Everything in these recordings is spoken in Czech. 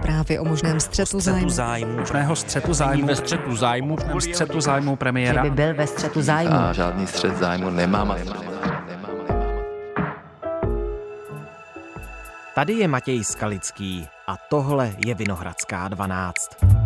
Zprávy o možném střetu zájmu. zájmu. Možného střetu zájmu. ve střetu zájmu. Možném střetu zájmu Že premiéra. by byl ve střetu zájmu. A žádný střed zájmu nemám. nemám. Tady je Matěj Skalický a tohle je Vinohradská 12.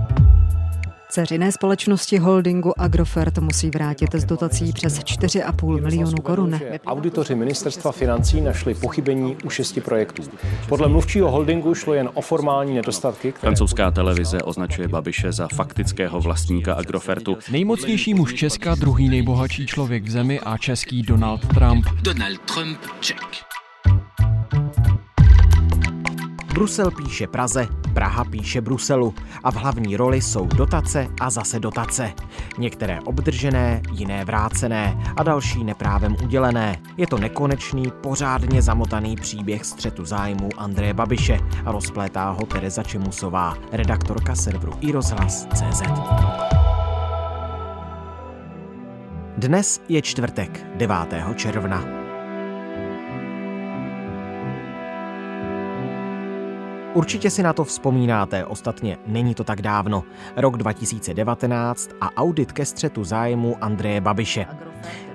Ceřiné společnosti holdingu Agrofert musí vrátit z dotací přes 4,5 milionu korun. Auditoři ministerstva financí našli pochybení u šesti projektů. Podle mluvčího holdingu šlo jen o formální nedostatky, které Francouzská televize označuje Babiše za faktického vlastníka Agrofertu. Nejmocnější muž Česka, druhý nejbohatší člověk v zemi a český Donald Trump. Donald Trump, check. Brusel píše Praze, Praha píše Bruselu a v hlavní roli jsou dotace a zase dotace. Některé obdržené, jiné vrácené a další neprávem udělené. Je to nekonečný, pořádně zamotaný příběh střetu zájmu Andreje Babiše a rozplétá ho Tereza Čemusová, redaktorka serveru iRozhlas.cz. Dnes je čtvrtek, 9. června. Určitě si na to vzpomínáte, ostatně není to tak dávno. Rok 2019 a audit ke střetu zájmu Andreje Babiše.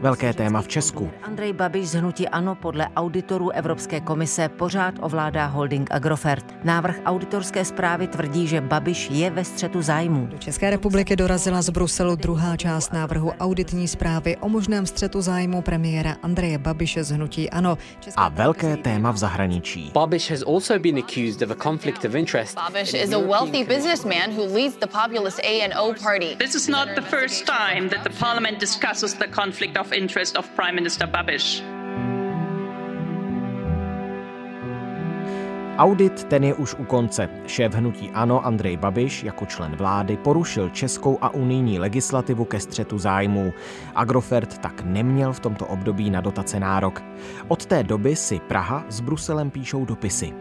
Velké téma v Česku. Andrej Babiš z hnutí ANO podle auditorů Evropské komise pořád ovládá holding Agrofert. Návrh auditorské zprávy tvrdí, že Babiš je ve střetu zájmů. Do České republiky dorazila z Bruselu druhá část návrhu auditní zprávy o možném střetu zájmu premiéra Andreje Babiše z hnutí ANO. A velké téma v zahraničí. Babiš has also been accused of a conflict of interest. Babish is a wealthy businessman who leads the populist ANO party. This is not the first time that the parliament discusses the conflict of interest of Prime Minister Babish. Audit ten je už u konce. Šéf hnutí ANO Andrej Babiš jako člen vlády porušil českou a unijní legislativu ke střetu zájmů. Agrofert tak neměl v tomto období na dotace nárok. Od té doby si Praha s Bruselem píšou dopisy.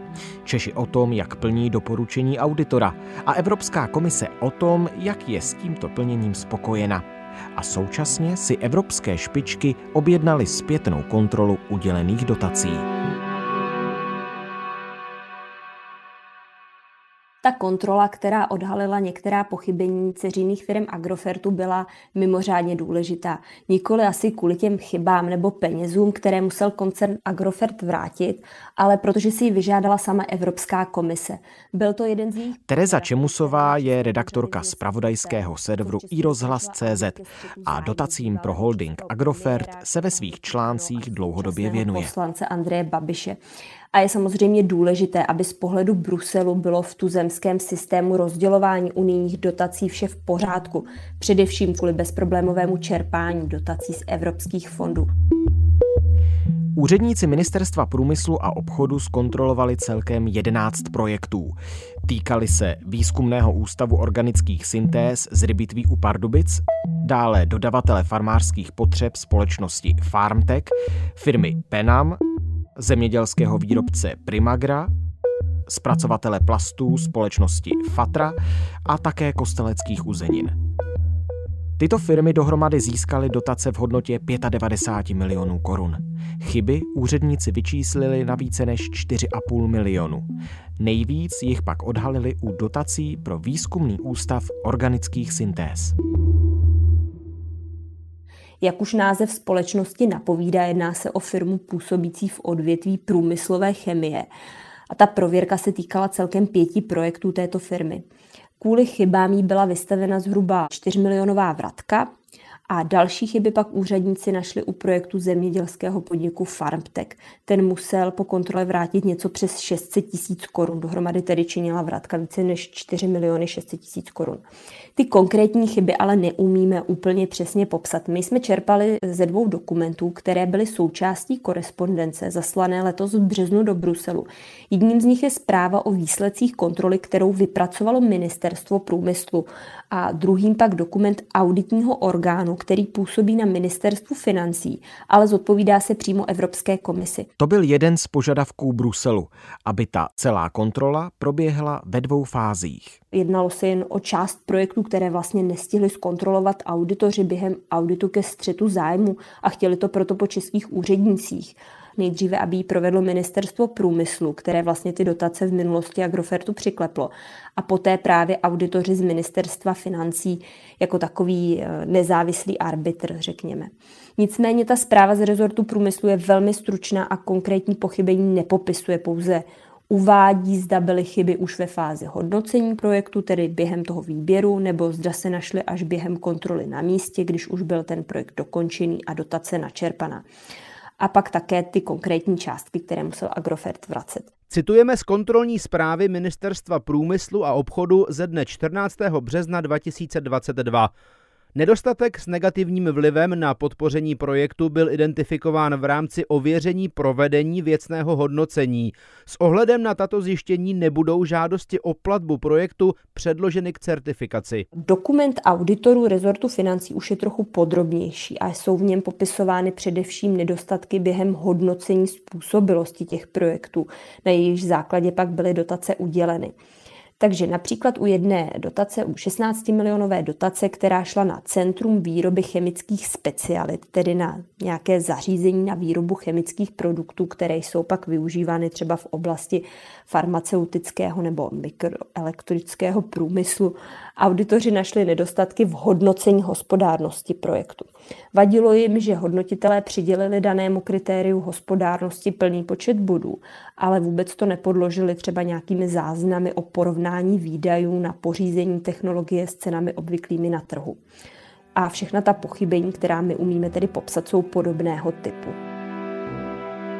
Češi o tom, jak plní doporučení auditora a Evropská komise o tom, jak je s tímto plněním spokojena. A současně si evropské špičky objednali zpětnou kontrolu udělených dotací. Ta kontrola, která odhalila některá pochybení ceřinných firm Agrofertu, byla mimořádně důležitá. Nikoli asi kvůli těm chybám nebo penězům, které musel koncern Agrofert vrátit, ale protože si ji vyžádala sama Evropská komise. Byl to jeden z nich. Tereza Čemusová je redaktorka spravodajského serveru iRozhlas.cz a dotacím pro holding Agrofert se ve svých článcích dlouhodobě věnuje. Poslance Andreje Babiše. A je samozřejmě důležité, aby z pohledu Bruselu bylo v tuzemském systému rozdělování unijních dotací vše v pořádku, především kvůli bezproblémovému čerpání dotací z evropských fondů. Úředníci Ministerstva průmyslu a obchodu zkontrolovali celkem 11 projektů. Týkali se výzkumného ústavu organických syntéz z Rybitví u Pardubic, dále dodavatele farmářských potřeb společnosti Farmtech, firmy Penam, zemědělského výrobce Primagra, zpracovatele plastů společnosti Fatra a také kosteleckých uzenin. Tyto firmy dohromady získaly dotace v hodnotě 95 milionů korun. Chyby úředníci vyčíslili na více než 4,5 milionu. Nejvíc jich pak odhalili u dotací pro výzkumný ústav organických syntéz. Jak už název společnosti napovídá, jedná se o firmu působící v odvětví průmyslové chemie. A ta prověrka se týkala celkem pěti projektů této firmy. Kvůli chybám jí byla vystavena zhruba 4 milionová vratka a další chyby pak úředníci našli u projektu zemědělského podniku Farmtech. Ten musel po kontrole vrátit něco přes 600 tisíc korun. Dohromady tedy činila vratka více než 4 miliony 600 tisíc korun. Ty konkrétní chyby ale neumíme úplně přesně popsat. My jsme čerpali ze dvou dokumentů, které byly součástí korespondence zaslané letos v březnu do Bruselu. Jedním z nich je zpráva o výsledcích kontroly, kterou vypracovalo Ministerstvo průmyslu a druhým pak dokument auditního orgánu, který působí na Ministerstvu financí, ale zodpovídá se přímo Evropské komisi. To byl jeden z požadavků Bruselu, aby ta celá kontrola proběhla ve dvou fázích. Jednalo se jen o část projektů, které vlastně nestihli zkontrolovat auditoři během auditu ke střetu zájmu a chtěli to proto po českých úřednicích. Nejdříve, aby ji provedlo ministerstvo průmyslu, které vlastně ty dotace v minulosti Agrofertu přikleplo. A poté právě auditoři z ministerstva financí jako takový eh, nezávislý arbitr, řekněme. Nicméně ta zpráva z rezortu průmyslu je velmi stručná a konkrétní pochybení nepopisuje pouze uvádí, zda byly chyby už ve fázi hodnocení projektu, tedy během toho výběru, nebo zda se našly až během kontroly na místě, když už byl ten projekt dokončený a dotace načerpaná. A pak také ty konkrétní částky, které musel Agrofert vracet. Citujeme z kontrolní zprávy Ministerstva průmyslu a obchodu ze dne 14. března 2022. Nedostatek s negativním vlivem na podpoření projektu byl identifikován v rámci ověření provedení věcného hodnocení. S ohledem na tato zjištění nebudou žádosti o platbu projektu předloženy k certifikaci. Dokument auditorů rezortu financí už je trochu podrobnější a jsou v něm popisovány především nedostatky během hodnocení způsobilosti těch projektů, na jejich základě pak byly dotace uděleny. Takže například u jedné dotace, u 16 milionové dotace, která šla na Centrum výroby chemických specialit, tedy na nějaké zařízení na výrobu chemických produktů, které jsou pak využívány třeba v oblasti farmaceutického nebo mikroelektrického průmyslu, auditoři našli nedostatky v hodnocení hospodárnosti projektu. Vadilo jim, že hodnotitelé přidělili danému kritériu hospodárnosti plný počet bodů, ale vůbec to nepodložili třeba nějakými záznamy o porovnání výdajů na pořízení technologie s cenami obvyklými na trhu. A všechna ta pochybení, která my umíme tedy popsat, jsou podobného typu.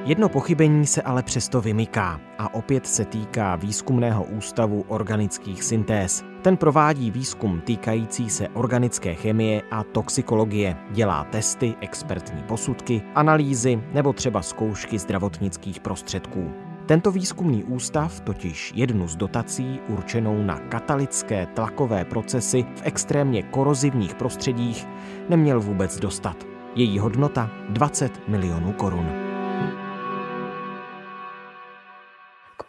Jedno pochybení se ale přesto vymyká a opět se týká výzkumného ústavu organických syntéz. Ten provádí výzkum týkající se organické chemie a toxikologie, dělá testy, expertní posudky, analýzy nebo třeba zkoušky zdravotnických prostředků. Tento výzkumný ústav totiž jednu z dotací určenou na katalycké tlakové procesy v extrémně korozivních prostředích neměl vůbec dostat. Její hodnota 20 milionů korun.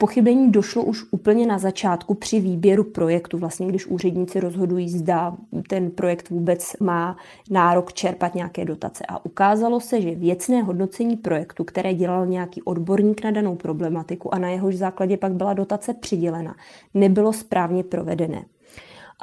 Pochybení došlo už úplně na začátku při výběru projektu, vlastně když úředníci rozhodují, zda ten projekt vůbec má nárok čerpat nějaké dotace. A ukázalo se, že věcné hodnocení projektu, které dělal nějaký odborník na danou problematiku a na jehož základě pak byla dotace přidělena, nebylo správně provedené.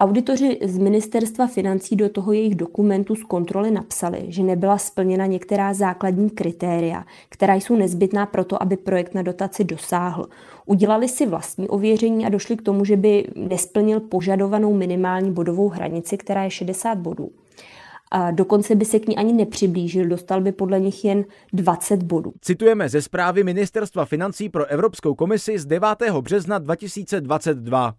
Auditoři z ministerstva financí do toho jejich dokumentu z kontroly napsali, že nebyla splněna některá základní kritéria, která jsou nezbytná pro to, aby projekt na dotaci dosáhl. Udělali si vlastní ověření a došli k tomu, že by nesplnil požadovanou minimální bodovou hranici, která je 60 bodů. A dokonce by se k ní ani nepřiblížil, dostal by podle nich jen 20 bodů. Citujeme ze zprávy Ministerstva financí pro Evropskou komisi z 9. března 2022.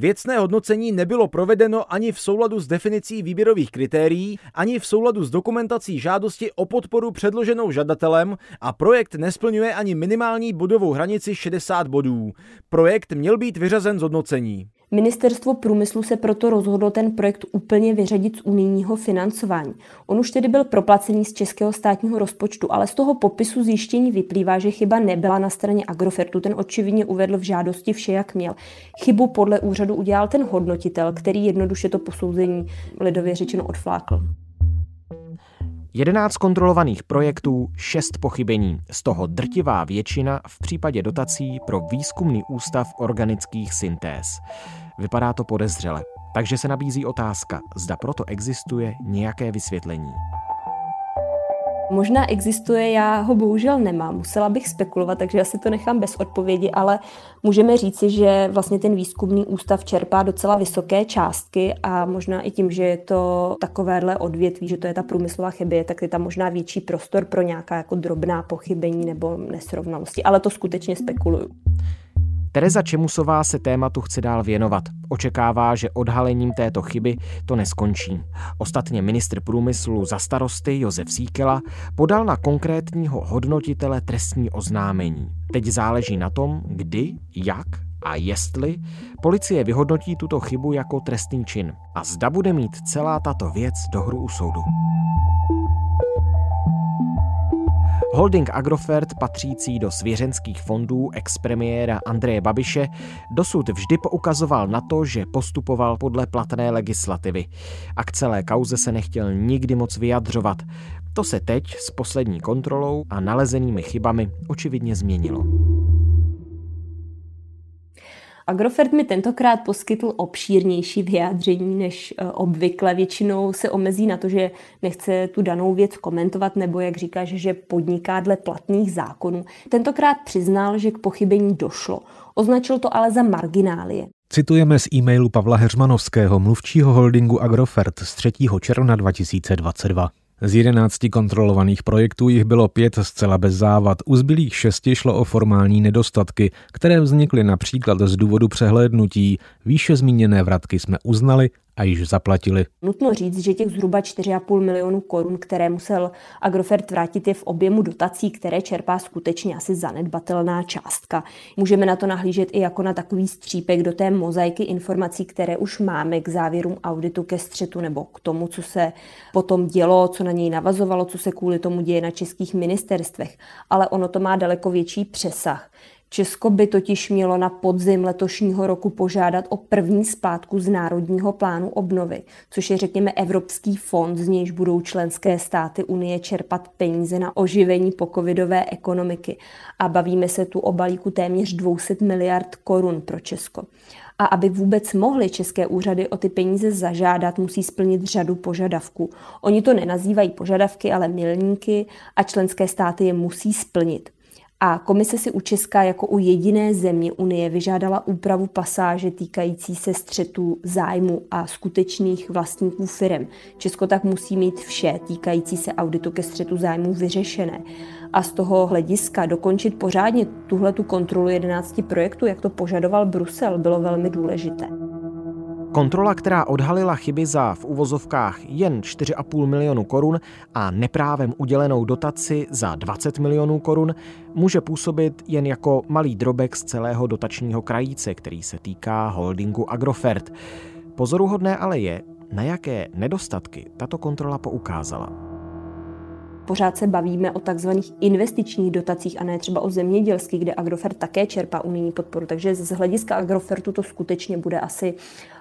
Věcné hodnocení nebylo provedeno ani v souladu s definicí výběrových kritérií, ani v souladu s dokumentací žádosti o podporu předloženou žadatelem a projekt nesplňuje ani minimální bodovou hranici 60 bodů. Projekt měl být vyřazen z hodnocení. Ministerstvo průmyslu se proto rozhodlo ten projekt úplně vyřadit z unijního financování. On už tedy byl proplacený z českého státního rozpočtu, ale z toho popisu zjištění vyplývá, že chyba nebyla na straně Agrofertu. Ten očividně uvedl v žádosti vše, jak měl. Chybu podle úřadu udělal ten hodnotitel, který jednoduše to posouzení lidově řečeno odflákl. 11 kontrolovaných projektů, 6 pochybení, z toho drtivá většina v případě dotací pro výzkumný ústav organických syntéz. Vypadá to podezřele, takže se nabízí otázka, zda proto existuje nějaké vysvětlení. Možná existuje, já ho bohužel nemám, musela bych spekulovat, takže já si to nechám bez odpovědi, ale můžeme říci, že vlastně ten výzkumný ústav čerpá docela vysoké částky a možná i tím, že je to takovéhle odvětví, že to je ta průmyslová chybě, tak je tam možná větší prostor pro nějaká jako drobná pochybení nebo nesrovnalosti, ale to skutečně spekuluju. Tereza Čemusová se tématu chce dál věnovat. Očekává, že odhalením této chyby to neskončí. Ostatně ministr průmyslu za starosty Josef Síkela podal na konkrétního hodnotitele trestní oznámení. Teď záleží na tom, kdy, jak a jestli policie vyhodnotí tuto chybu jako trestný čin a zda bude mít celá tato věc do hru u soudu. Holding Agrofert, patřící do svěřenských fondů expremiéra Andreje Babiše, dosud vždy poukazoval na to, že postupoval podle platné legislativy a k celé kauze se nechtěl nikdy moc vyjadřovat. To se teď s poslední kontrolou a nalezenými chybami očividně změnilo. Agrofert mi tentokrát poskytl obšírnější vyjádření než e, obvykle. Většinou se omezí na to, že nechce tu danou věc komentovat nebo, jak říkáš, že podniká dle platných zákonů. Tentokrát přiznal, že k pochybení došlo. Označil to ale za marginálie. Citujeme z e-mailu Pavla Heřmanovského, mluvčího holdingu Agrofert z 3. června 2022. Z jedenácti kontrolovaných projektů jich bylo pět zcela bez závad, u zbylých šesti šlo o formální nedostatky, které vznikly například z důvodu přehlédnutí. Výše zmíněné vratky jsme uznali a již zaplatili. Nutno říct, že těch zhruba 4,5 milionu korun, které musel Agrofert vrátit, je v objemu dotací, které čerpá skutečně asi zanedbatelná částka. Můžeme na to nahlížet i jako na takový střípek do té mozaiky informací, které už máme k závěrům auditu ke střetu nebo k tomu, co se potom dělo, co na něj navazovalo, co se kvůli tomu děje na českých ministerstvech. Ale ono to má daleko větší přesah. Česko by totiž mělo na podzim letošního roku požádat o první splátku z Národního plánu obnovy, což je řekněme Evropský fond, z nějž budou členské státy Unie čerpat peníze na oživení pokovidové ekonomiky. A bavíme se tu o balíku téměř 200 miliard korun pro Česko. A aby vůbec mohly české úřady o ty peníze zažádat, musí splnit řadu požadavků. Oni to nenazývají požadavky, ale milníky a členské státy je musí splnit. A komise si u Česka jako u jediné země Unie vyžádala úpravu pasáže týkající se střetu zájmu a skutečných vlastníků firm. Česko tak musí mít vše týkající se auditu ke střetu zájmu vyřešené. A z toho hlediska dokončit pořádně tuhle tu kontrolu 11 projektů, jak to požadoval Brusel, bylo velmi důležité. Kontrola, která odhalila chyby za v uvozovkách jen 4,5 milionu korun a neprávem udělenou dotaci za 20 milionů korun, může působit jen jako malý drobek z celého dotačního krajíce, který se týká holdingu Agrofert. Pozoruhodné ale je, na jaké nedostatky tato kontrola poukázala pořád se bavíme o takzvaných investičních dotacích a ne třeba o zemědělských, kde Agrofert také čerpá unijní podporu. Takže z hlediska Agrofertu to skutečně bude asi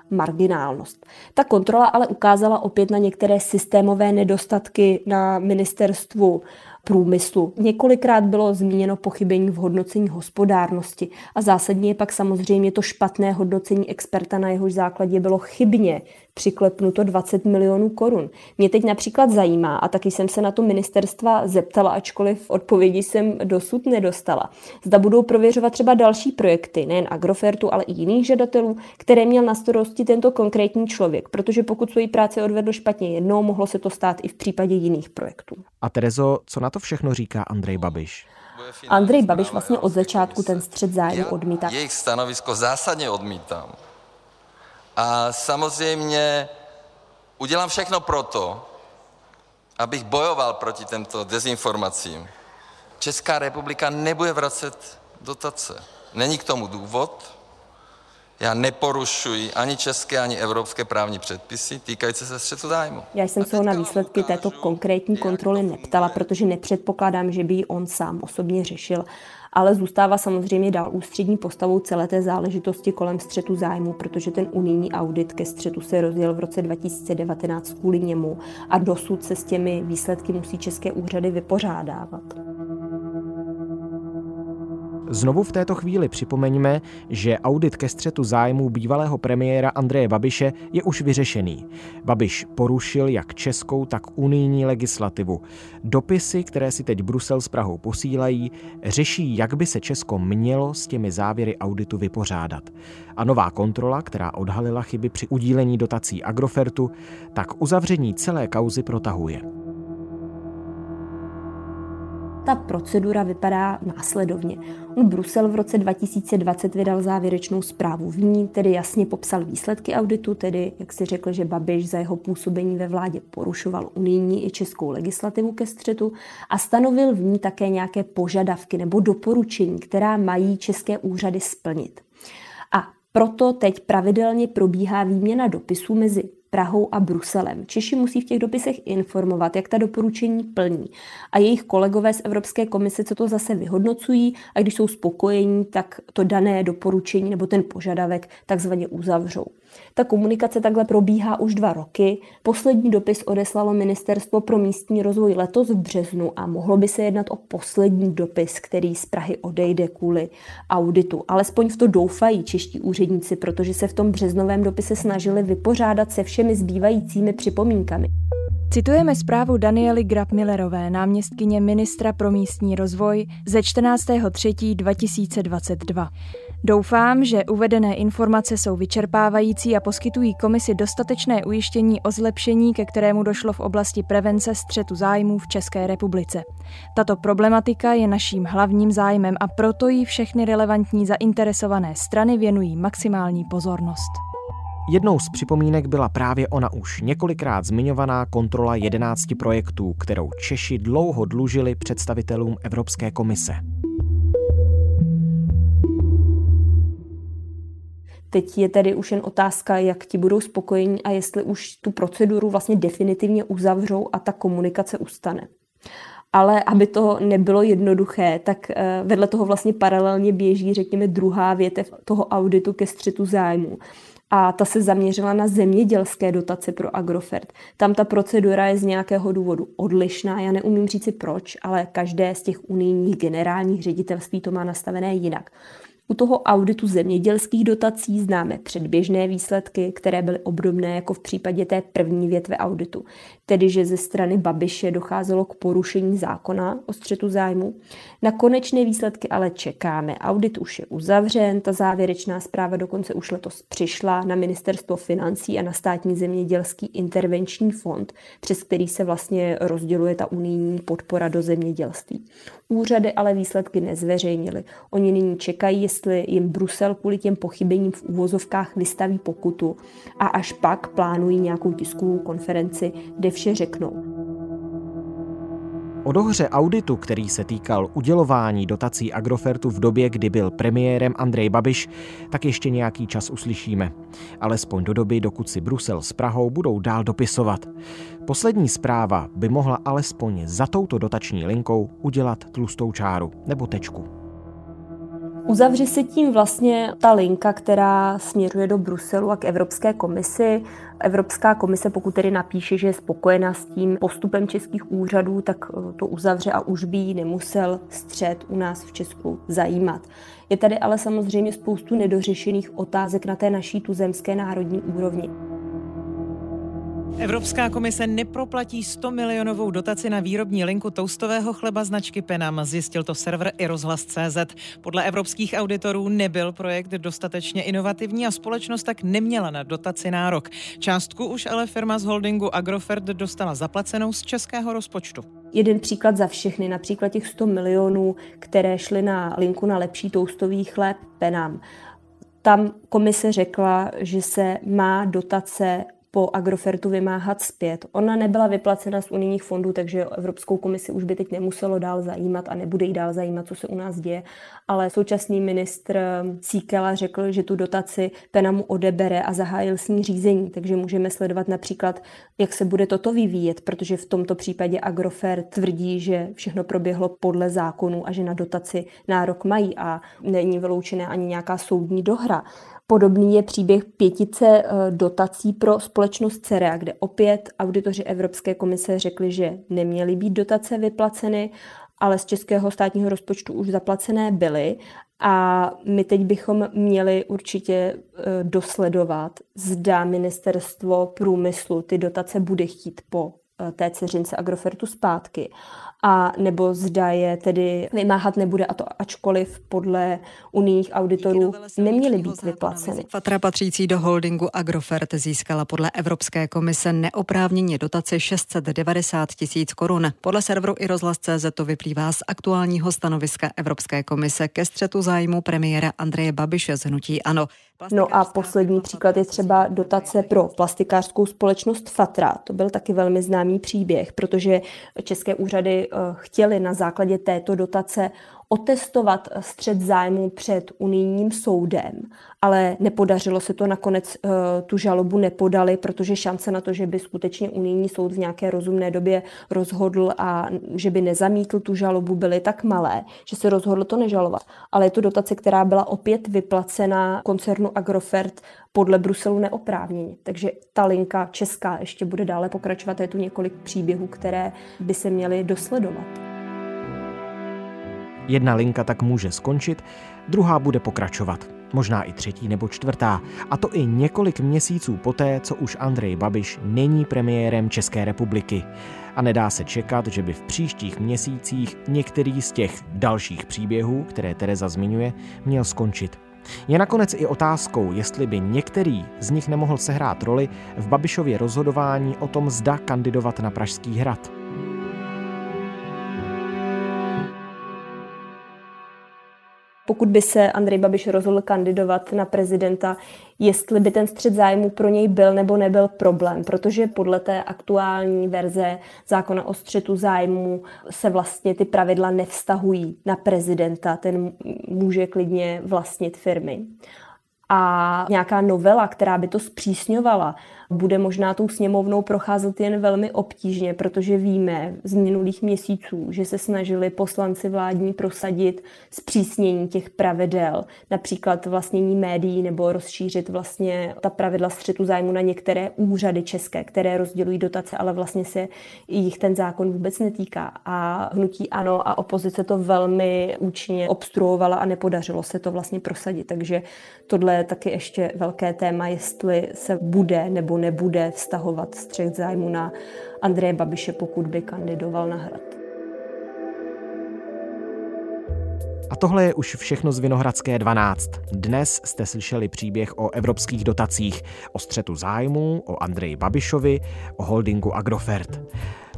marginálnost. Ta kontrola ale ukázala opět na některé systémové nedostatky na ministerstvu průmyslu. Několikrát bylo zmíněno pochybení v hodnocení hospodárnosti a zásadně je pak samozřejmě to špatné hodnocení experta, na jehož základě bylo chybně přiklepnuto 20 milionů korun. Mě teď například zajímá, a taky jsem se na to ministerstva zeptala, ačkoliv odpovědi jsem dosud nedostala. Zda budou prověřovat třeba další projekty, nejen Agrofertu, ale i jiných žadatelů, které měl na starosti tento konkrétní člověk, protože pokud svoji práci odvedl špatně jednou, mohlo se to stát i v případě jiných projektů. A Terezo, co na to všechno říká Andrej Babiš? Andrej Babiš vlastně od začátku ten střed zájmu odmítá. Jejich stanovisko zásadně odmítám. A samozřejmě udělám všechno proto, abych bojoval proti těmto dezinformacím. Česká republika nebude vracet dotace. Není k tomu důvod. Já neporušuji ani české, ani evropské právní předpisy týkající se střetu zájmu. Já jsem se ho na výsledky této konkrétní kontroly neptala, protože nepředpokládám, že by ji on sám osobně řešil ale zůstává samozřejmě dál ústřední postavou celé té záležitosti kolem střetu zájmu, protože ten unijní audit ke střetu se rozjel v roce 2019 kvůli němu a dosud se s těmi výsledky musí české úřady vypořádávat. Znovu v této chvíli připomeňme, že audit ke střetu zájmů bývalého premiéra Andreje Babiše je už vyřešený. Babiš porušil jak českou, tak unijní legislativu. Dopisy, které si teď Brusel s Prahou posílají, řeší, jak by se Česko mělo s těmi závěry auditu vypořádat. A nová kontrola, která odhalila chyby při udílení dotací Agrofertu, tak uzavření celé kauzy protahuje ta procedura vypadá následovně. Brusel v roce 2020 vydal závěrečnou zprávu. V ní tedy jasně popsal výsledky auditu, tedy jak si řekl, že Babiš za jeho působení ve vládě porušoval unijní i českou legislativu ke střetu a stanovil v ní také nějaké požadavky nebo doporučení, která mají české úřady splnit. A proto teď pravidelně probíhá výměna dopisů mezi Prahou a Bruselem. Češi musí v těch dopisech informovat, jak ta doporučení plní. A jejich kolegové z Evropské komise, co to zase vyhodnocují a když jsou spokojení, tak to dané doporučení nebo ten požadavek takzvaně uzavřou. Ta komunikace takhle probíhá už dva roky. Poslední dopis odeslalo Ministerstvo pro místní rozvoj letos v březnu a mohlo by se jednat o poslední dopis, který z Prahy odejde kvůli auditu. Alespoň v to doufají čeští úředníci, protože se v tom březnovém dopise snažili vypořádat se všemi zbývajícími připomínkami. Citujeme zprávu Daniely Grab-Millerové, náměstkyně ministra pro místní rozvoj ze 14.3.2022. Doufám, že uvedené informace jsou vyčerpávající a poskytují komisi dostatečné ujištění o zlepšení, ke kterému došlo v oblasti prevence střetu zájmů v České republice. Tato problematika je naším hlavním zájmem a proto jí všechny relevantní zainteresované strany věnují maximální pozornost. Jednou z připomínek byla právě ona už několikrát zmiňovaná kontrola 11 projektů, kterou Češi dlouho dlužili představitelům Evropské komise. Teď je tedy už jen otázka, jak ti budou spokojení a jestli už tu proceduru vlastně definitivně uzavřou a ta komunikace ustane. Ale aby to nebylo jednoduché, tak eh, vedle toho vlastně paralelně běží, řekněme, druhá větev toho auditu ke střetu zájmu. A ta se zaměřila na zemědělské dotace pro Agrofert. Tam ta procedura je z nějakého důvodu odlišná, já neumím říci proč, ale každé z těch unijních generálních ředitelství to má nastavené jinak. U toho auditu zemědělských dotací známe předběžné výsledky, které byly obdobné jako v případě té první větve auditu, tedy že ze strany Babiše docházelo k porušení zákona o střetu zájmu. Na konečné výsledky ale čekáme. Audit už je uzavřen, ta závěrečná zpráva dokonce už letos přišla na ministerstvo financí a na státní zemědělský intervenční fond, přes který se vlastně rozděluje ta unijní podpora do zemědělství. Úřady ale výsledky nezveřejnili. Oni nyní čekají, jestli jim Brusel kvůli těm pochybením v úvozovkách vystaví pokutu a až pak plánují nějakou tiskovou konferenci, kde vše řeknou. O dohře auditu, který se týkal udělování dotací Agrofertu v době, kdy byl premiérem Andrej Babiš, tak ještě nějaký čas uslyšíme. Alespoň do doby, dokud si Brusel s Prahou budou dál dopisovat. Poslední zpráva by mohla alespoň za touto dotační linkou udělat tlustou čáru nebo tečku. Uzavře se tím vlastně ta linka, která směřuje do Bruselu a k Evropské komisi. Evropská komise, pokud tedy napíše, že je spokojená s tím postupem českých úřadů, tak eh, to uzavře a už by nemusel střed u nás v Česku zajímat. Je tady ale samozřejmě spoustu nedořešených otázek na té naší tuzemské národní úrovni. Evropská komise neproplatí 100 milionovou dotaci na výrobní linku toustového chleba značky Penam, zjistil to server i rozhlas.cz. Podle evropských auditorů nebyl projekt dostatečně inovativní a společnost tak neměla na dotaci nárok. Částku už ale firma z holdingu Agrofert dostala zaplacenou z českého rozpočtu. Jeden příklad za všechny, například těch 100 milionů, které šly na linku na lepší toustový chléb Penam. Tam komise řekla, že se má dotace po Agrofertu vymáhat zpět. Ona nebyla vyplacena z unijních fondů, takže Evropskou komisi už by teď nemuselo dál zajímat a nebude jí dál zajímat, co se u nás děje. Ale současný ministr Cíkela řekl, že tu dotaci Penamu odebere a zahájil s ní řízení, takže můžeme sledovat například, jak se bude toto vyvíjet, protože v tomto případě Agrofer tvrdí, že všechno proběhlo podle zákonu a že na dotaci nárok mají a není vyloučené ani nějaká soudní dohra. Podobný je příběh pětice eh, dotací pro společnost CERA, kde opět auditoři Evropské komise řekli, že neměly být dotace vyplaceny, ale z českého státního rozpočtu už zaplacené byly. A my teď bychom měli určitě eh, dosledovat, zda ministerstvo průmyslu ty dotace bude chtít po té ceřince Agrofertu zpátky a nebo zda je tedy vymáhat nebude a to ačkoliv podle unijních auditorů neměly být vyplaceny. Fatra patřící do holdingu Agrofert získala podle Evropské komise neoprávněně dotaci 690 tisíc korun. Podle serveru i rozhlas.cz to vyplývá z aktuálního stanoviska Evropské komise ke střetu zájmu premiéra Andreje Babiše z Hnutí Ano. No a poslední příklad je třeba dotace pro plastikářskou společnost Fatra. To byl taky velmi známý příběh, protože české úřady eh, chtěli na základě této dotace otestovat střed zájmu před unijním soudem, ale nepodařilo se to, nakonec uh, tu žalobu nepodali, protože šance na to, že by skutečně unijní soud v nějaké rozumné době rozhodl a že by nezamítl tu žalobu, byly tak malé, že se rozhodlo to nežalovat. Ale je to dotace, která byla opět vyplacena koncernu Agrofert podle Bruselu neoprávněně. Takže ta linka česká ještě bude dále pokračovat. Je tu několik příběhů, které by se měly dosledovat. Jedna linka tak může skončit, druhá bude pokračovat. Možná i třetí nebo čtvrtá. A to i několik měsíců poté, co už Andrej Babiš není premiérem České republiky. A nedá se čekat, že by v příštích měsících některý z těch dalších příběhů, které Tereza zmiňuje, měl skončit. Je nakonec i otázkou, jestli by některý z nich nemohl sehrát roli v Babišově rozhodování o tom, zda kandidovat na Pražský hrad. Pokud by se Andrej Babiš rozhodl kandidovat na prezidenta, jestli by ten střed zájmu pro něj byl nebo nebyl problém, protože podle té aktuální verze zákona o střetu zájmu se vlastně ty pravidla nevztahují na prezidenta, ten může klidně vlastnit firmy. A nějaká novela, která by to zpřísňovala, bude možná tou sněmovnou procházet jen velmi obtížně, protože víme z minulých měsíců, že se snažili poslanci vládní prosadit zpřísnění těch pravidel, například vlastnění médií nebo rozšířit vlastně ta pravidla střetu zájmu na některé úřady české, které rozdělují dotace, ale vlastně se jich ten zákon vůbec netýká. A hnutí ano a opozice to velmi účinně obstruovala a nepodařilo se to vlastně prosadit. Takže tohle je taky ještě velké téma, jestli se bude nebo nebude vztahovat střech zájmu na Andreje Babiše, pokud by kandidoval na hrad. A tohle je už všechno z Vinohradské 12. Dnes jste slyšeli příběh o evropských dotacích, o střetu zájmu, o Andreji Babišovi, o holdingu Agrofert.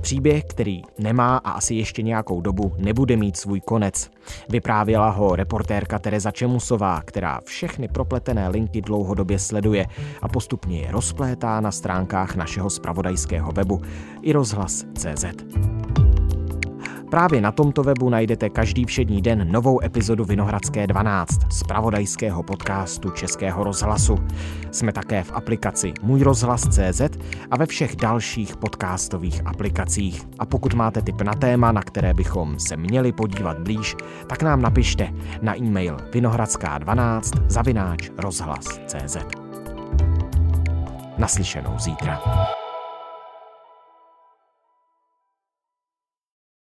Příběh, který nemá a asi ještě nějakou dobu nebude mít svůj konec. Vyprávěla ho reportérka Tereza Čemusová, která všechny propletené linky dlouhodobě sleduje a postupně je rozplétá na stránkách našeho spravodajského webu i rozhlas.cz. Právě na tomto webu najdete každý všední den novou epizodu Vinohradské 12 z pravodajského podcastu Českého rozhlasu. Jsme také v aplikaci Můj rozhlas.cz a ve všech dalších podcastových aplikacích. A pokud máte tip na téma, na které bychom se měli podívat blíž, tak nám napište na e-mail vinohradská12 zavináč rozhlas.cz. Naslyšenou zítra.